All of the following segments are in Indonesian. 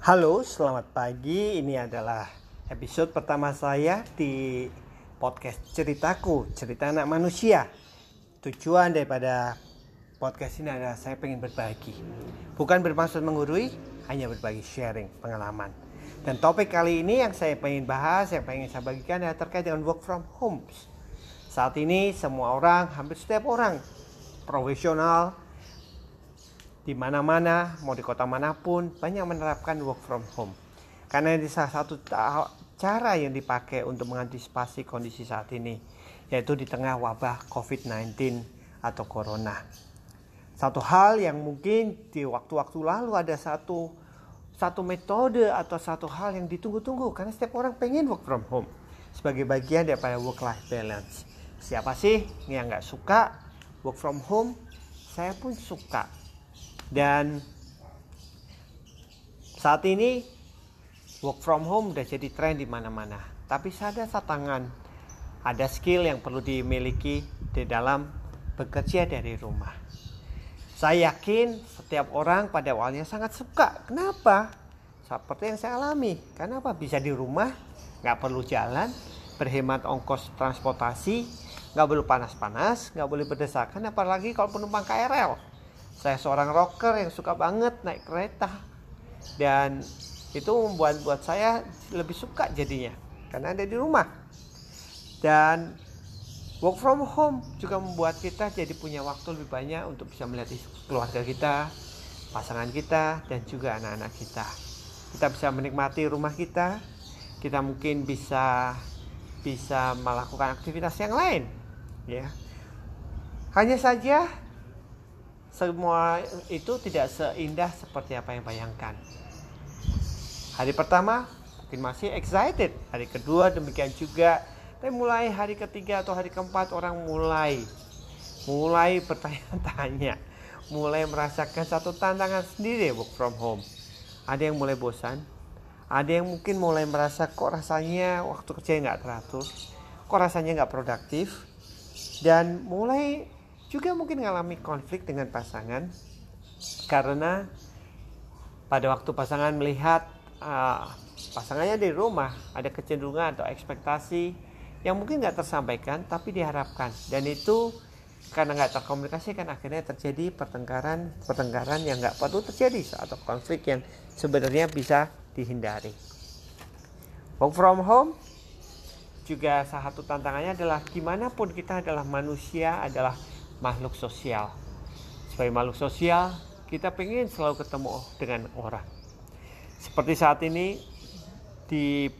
Halo, selamat pagi. Ini adalah episode pertama saya di podcast Ceritaku, Cerita Anak Manusia. Tujuan daripada podcast ini adalah saya pengen berbagi. Bukan bermaksud menggurui, hanya berbagi sharing pengalaman. Dan topik kali ini yang saya pengen bahas, yang pengen saya bagikan adalah terkait dengan work from home. Saat ini semua orang, hampir setiap orang, profesional, di mana-mana, mau di kota mana pun, banyak menerapkan work from home. Karena ini salah satu cara yang dipakai untuk mengantisipasi kondisi saat ini, yaitu di tengah wabah COVID-19 atau corona. Satu hal yang mungkin di waktu-waktu lalu ada satu satu metode atau satu hal yang ditunggu-tunggu karena setiap orang pengen work from home sebagai bagian daripada work life balance. Siapa sih yang nggak suka work from home? Saya pun suka dan saat ini work from home udah jadi tren di mana-mana. Tapi ada tantangan, ada skill yang perlu dimiliki di dalam bekerja dari rumah. Saya yakin setiap orang pada awalnya sangat suka. Kenapa? Seperti yang saya alami. Kenapa? Bisa di rumah, nggak perlu jalan, berhemat ongkos transportasi, nggak perlu panas-panas, nggak boleh berdesakan, apalagi kalau penumpang KRL saya seorang rocker yang suka banget naik kereta. Dan itu membuat buat saya lebih suka jadinya karena ada di rumah. Dan work from home juga membuat kita jadi punya waktu lebih banyak untuk bisa melihat keluarga kita pasangan kita dan juga anak-anak kita. Kita bisa menikmati rumah kita. Kita mungkin bisa bisa melakukan aktivitas yang lain ya. Hanya saja semua itu tidak seindah seperti apa yang bayangkan. Hari pertama mungkin masih excited, hari kedua demikian juga. Tapi mulai hari ketiga atau hari keempat orang mulai mulai bertanya-tanya, mulai merasakan satu tantangan sendiri work from home. Ada yang mulai bosan, ada yang mungkin mulai merasa kok rasanya waktu kerja nggak teratur, kok rasanya nggak produktif, dan mulai juga mungkin mengalami konflik dengan pasangan karena pada waktu pasangan melihat uh, pasangannya di rumah ada kecenderungan atau ekspektasi yang mungkin nggak tersampaikan tapi diharapkan. Dan itu karena nggak terkomunikasi kan akhirnya terjadi pertengkaran pertengkaran yang nggak perlu terjadi atau konflik yang sebenarnya bisa dihindari. Work from home juga salah satu tantangannya adalah gimana pun kita adalah manusia adalah makhluk sosial. Sebagai makhluk sosial, kita pengen selalu ketemu dengan orang. Seperti saat ini di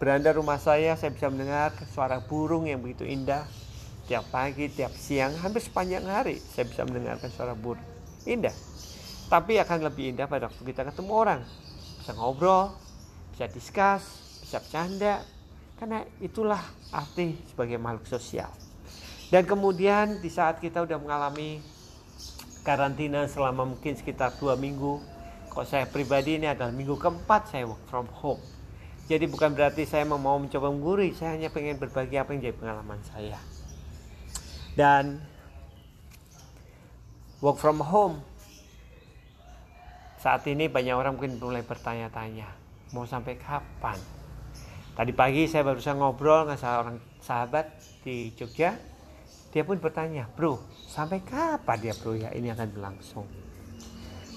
beranda rumah saya, saya bisa mendengar suara burung yang begitu indah. Tiap pagi, tiap siang, hampir sepanjang hari saya bisa mendengarkan suara burung. Indah. Tapi akan lebih indah pada waktu kita ketemu orang. Bisa ngobrol, bisa diskus, bisa bercanda. Karena itulah arti sebagai makhluk sosial. Dan kemudian di saat kita udah mengalami karantina selama mungkin sekitar dua minggu, kok saya pribadi ini adalah minggu keempat saya work from home. Jadi bukan berarti saya mau mencoba menggurui, saya hanya pengen berbagi apa yang jadi pengalaman saya. Dan work from home saat ini banyak orang mungkin mulai bertanya-tanya, mau sampai kapan? Tadi pagi saya baru saja ngobrol dengan seorang sahabat di Jogja dia pun bertanya, bro, sampai kapan dia bro ya ini akan berlangsung?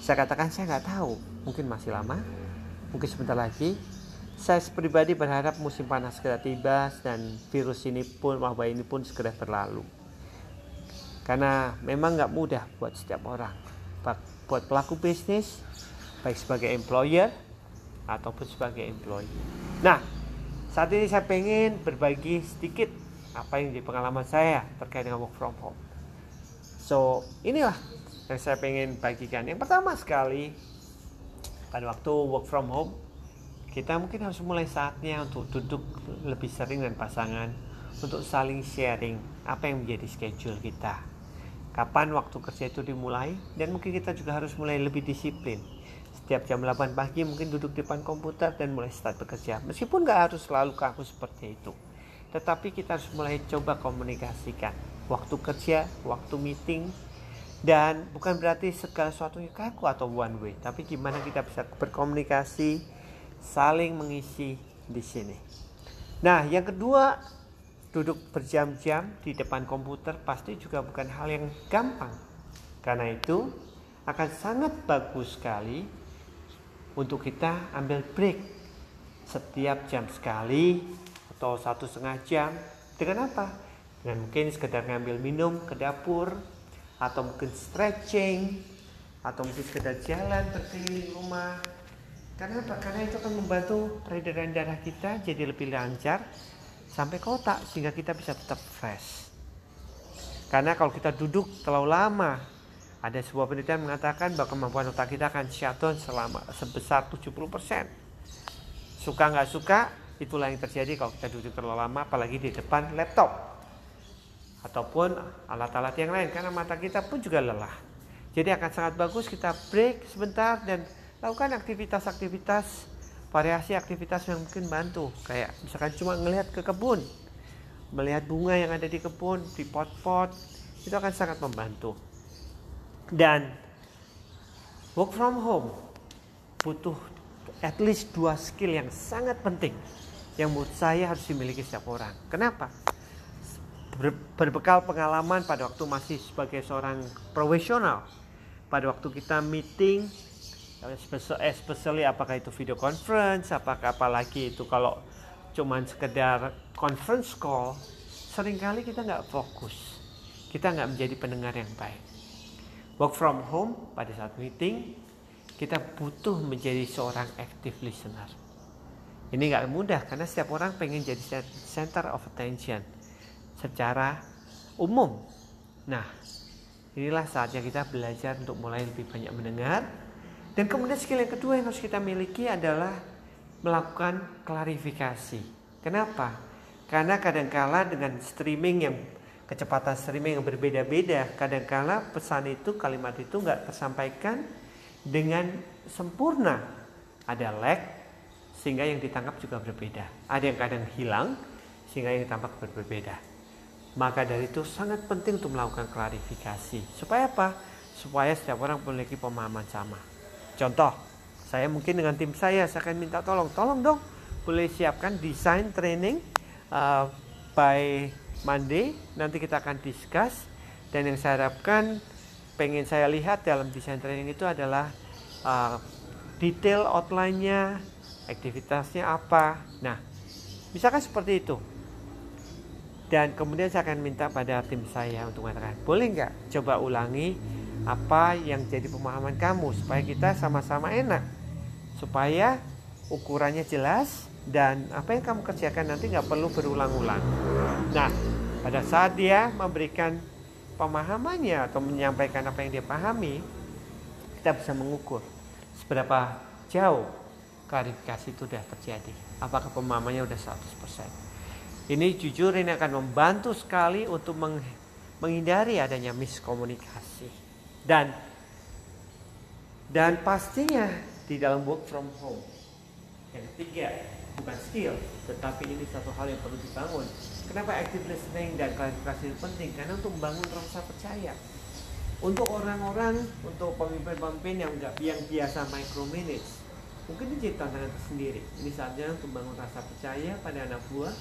Saya katakan saya nggak tahu, mungkin masih lama, mungkin sebentar lagi. Saya pribadi berharap musim panas segera tiba dan virus ini pun, wabah ini pun segera berlalu. Karena memang nggak mudah buat setiap orang, buat pelaku bisnis, baik sebagai employer ataupun sebagai employee. Nah, saat ini saya pengen berbagi sedikit apa yang jadi pengalaman saya terkait dengan work from home. So inilah yang saya pengen bagikan. Yang pertama sekali pada waktu work from home kita mungkin harus mulai saatnya untuk duduk lebih sering dengan pasangan untuk saling sharing apa yang menjadi schedule kita. Kapan waktu kerja itu dimulai dan mungkin kita juga harus mulai lebih disiplin. Setiap jam 8 pagi mungkin duduk di depan komputer dan mulai start bekerja. Meskipun nggak harus selalu kaku seperti itu tetapi kita harus mulai coba komunikasikan. Waktu kerja, waktu meeting, dan bukan berarti segala sesuatunya kaku atau one way. Tapi gimana kita bisa berkomunikasi saling mengisi di sini. Nah yang kedua duduk berjam-jam di depan komputer pasti juga bukan hal yang gampang. Karena itu akan sangat bagus sekali untuk kita ambil break setiap jam sekali atau satu setengah jam dengan apa dengan mungkin sekedar ngambil minum ke dapur atau mungkin stretching atau mungkin sekedar jalan berkeliling rumah karena apa? Karena itu akan membantu peredaran darah kita jadi lebih lancar sampai ke otak sehingga kita bisa tetap fresh. Karena kalau kita duduk terlalu lama, ada sebuah penelitian mengatakan bahwa kemampuan otak kita akan shutdown selama sebesar 70%. Suka nggak suka, itulah yang terjadi kalau kita duduk terlalu lama, apalagi di depan laptop. Ataupun alat-alat yang lain karena mata kita pun juga lelah. Jadi akan sangat bagus kita break sebentar dan lakukan aktivitas-aktivitas variasi aktivitas yang mungkin bantu. Kayak misalkan cuma ngelihat ke kebun melihat bunga yang ada di kebun di pot-pot itu akan sangat membantu. Dan work from home butuh at least dua skill yang sangat penting yang menurut saya harus dimiliki setiap orang. Kenapa? Berbekal pengalaman pada waktu masih sebagai seorang profesional. Pada waktu kita meeting especially apakah itu video conference apakah apalagi itu kalau cuman sekedar conference call sering kali kita nggak fokus. Kita nggak menjadi pendengar yang baik. Work from home pada saat meeting kita butuh menjadi seorang active listener ini nggak mudah karena setiap orang pengen jadi center of attention secara umum. Nah, inilah saatnya kita belajar untuk mulai lebih banyak mendengar. Dan kemudian skill yang kedua yang harus kita miliki adalah melakukan klarifikasi. Kenapa? Karena kadangkala dengan streaming yang kecepatan streaming yang berbeda-beda, kadangkala pesan itu, kalimat itu nggak tersampaikan dengan sempurna. Ada lag sehingga yang ditangkap juga berbeda. Ada yang kadang hilang sehingga yang ditangkap berbeda. Maka dari itu sangat penting untuk melakukan klarifikasi. Supaya apa? Supaya setiap orang memiliki pemahaman sama. Contoh, saya mungkin dengan tim saya, saya akan minta tolong. Tolong dong, boleh siapkan desain training uh, by Monday. Nanti kita akan discuss. Dan yang saya harapkan, pengen saya lihat dalam desain training itu adalah uh, detail outline-nya, aktivitasnya apa. Nah, misalkan seperti itu. Dan kemudian saya akan minta pada tim saya untuk mengatakan boleh nggak coba ulangi apa yang jadi pemahaman kamu supaya kita sama-sama enak? Supaya ukurannya jelas dan apa yang kamu kerjakan nanti nggak perlu berulang-ulang. Nah pada saat dia memberikan pemahamannya atau menyampaikan apa yang dia pahami kita bisa mengukur seberapa jauh klarifikasi itu sudah terjadi apakah pemahamannya sudah 100% ini jujur ini akan membantu sekali untuk menghindari adanya miskomunikasi. Dan dan pastinya di dalam work from home. Yang ketiga, bukan skill, tetapi ini satu hal yang perlu dibangun. Kenapa active listening dan klarifikasi itu penting? Karena untuk membangun rasa percaya. Untuk orang-orang, untuk pemimpin-pemimpin yang nggak yang biasa micromanage, mungkin ini jadi tantangan tersendiri. Ini saatnya untuk membangun rasa percaya pada anak buah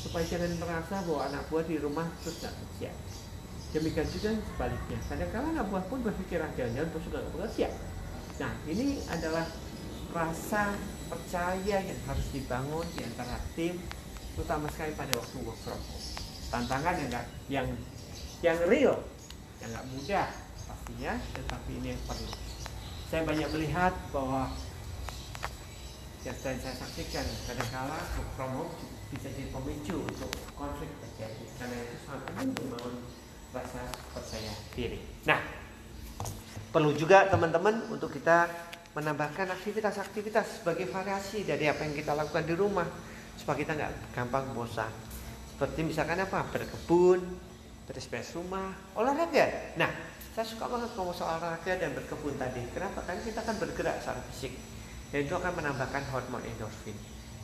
supaya jangan merasa bahwa anak buah di rumah terus tidak kerja. Demikian juga sebaliknya. Kadang-kadang anak buah pun berpikir jangan-jangan terus sudah bekerja. Nah ini adalah rasa percaya yang harus dibangun di antara tim, terutama sekali pada waktu work from home. Tantangan yang gak, yang yang real, yang nggak mudah pastinya, tetapi ini yang perlu. Saya banyak melihat bahwa yang saya saksikan kadang-kala from home bisa jadi pemicu untuk konflik terjadi karena itu sangat penting membangun rasa percaya diri. Nah, perlu juga teman-teman untuk kita menambahkan aktivitas-aktivitas sebagai variasi dari apa yang kita lakukan di rumah supaya kita nggak gampang bosan. Seperti misalkan apa berkebun, beres-beres rumah, olahraga. Nah, saya suka banget ngomong soal olahraga dan berkebun tadi. Kenapa? Karena kita akan bergerak secara fisik dan itu akan menambahkan hormon endorfin.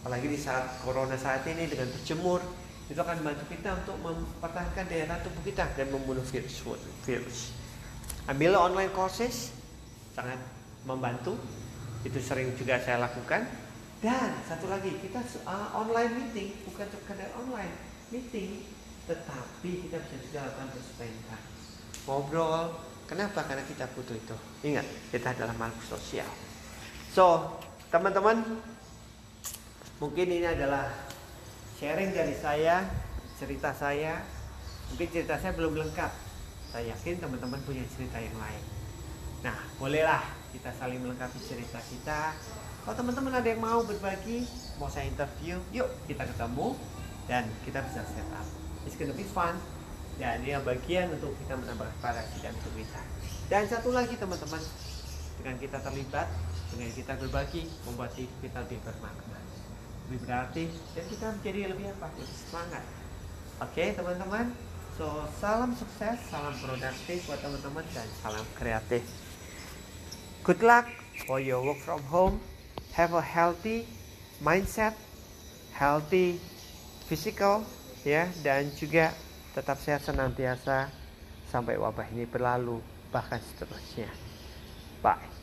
Apalagi di saat corona saat ini dengan berjemur itu akan membantu kita untuk mempertahankan daya tahan tubuh kita dan membunuh virus virus. Ambil online courses sangat membantu. Itu sering juga saya lakukan. Dan satu lagi kita uh, online meeting bukan sekedar online meeting. Tetapi kita bisa juga lakukan bersebentar ngobrol. Kenapa? Karena kita butuh itu. Ingat kita adalah makhluk sosial so teman-teman mungkin ini adalah sharing dari saya cerita saya. Mungkin cerita saya belum lengkap. Saya yakin teman-teman punya cerita yang lain. Nah bolehlah kita saling melengkapi cerita kita. Kalau teman-teman ada yang mau berbagi mau saya interview yuk kita ketemu dan kita bisa set up. It's gonna be fun. Dan ini bagian untuk kita menambah variasi dan cerita dan satu lagi teman-teman dengan kita terlibat dengan kita berbagi membuat kita lebih bermakna lebih berarti dan kita menjadi lebih apa? Lebih semangat. Oke okay, teman-teman. So salam sukses salam produktif buat teman-teman dan salam kreatif. Good luck for your work from home. Have a healthy mindset, healthy physical ya dan juga tetap sehat senantiasa sampai wabah ini berlalu bahkan seterusnya. Bye.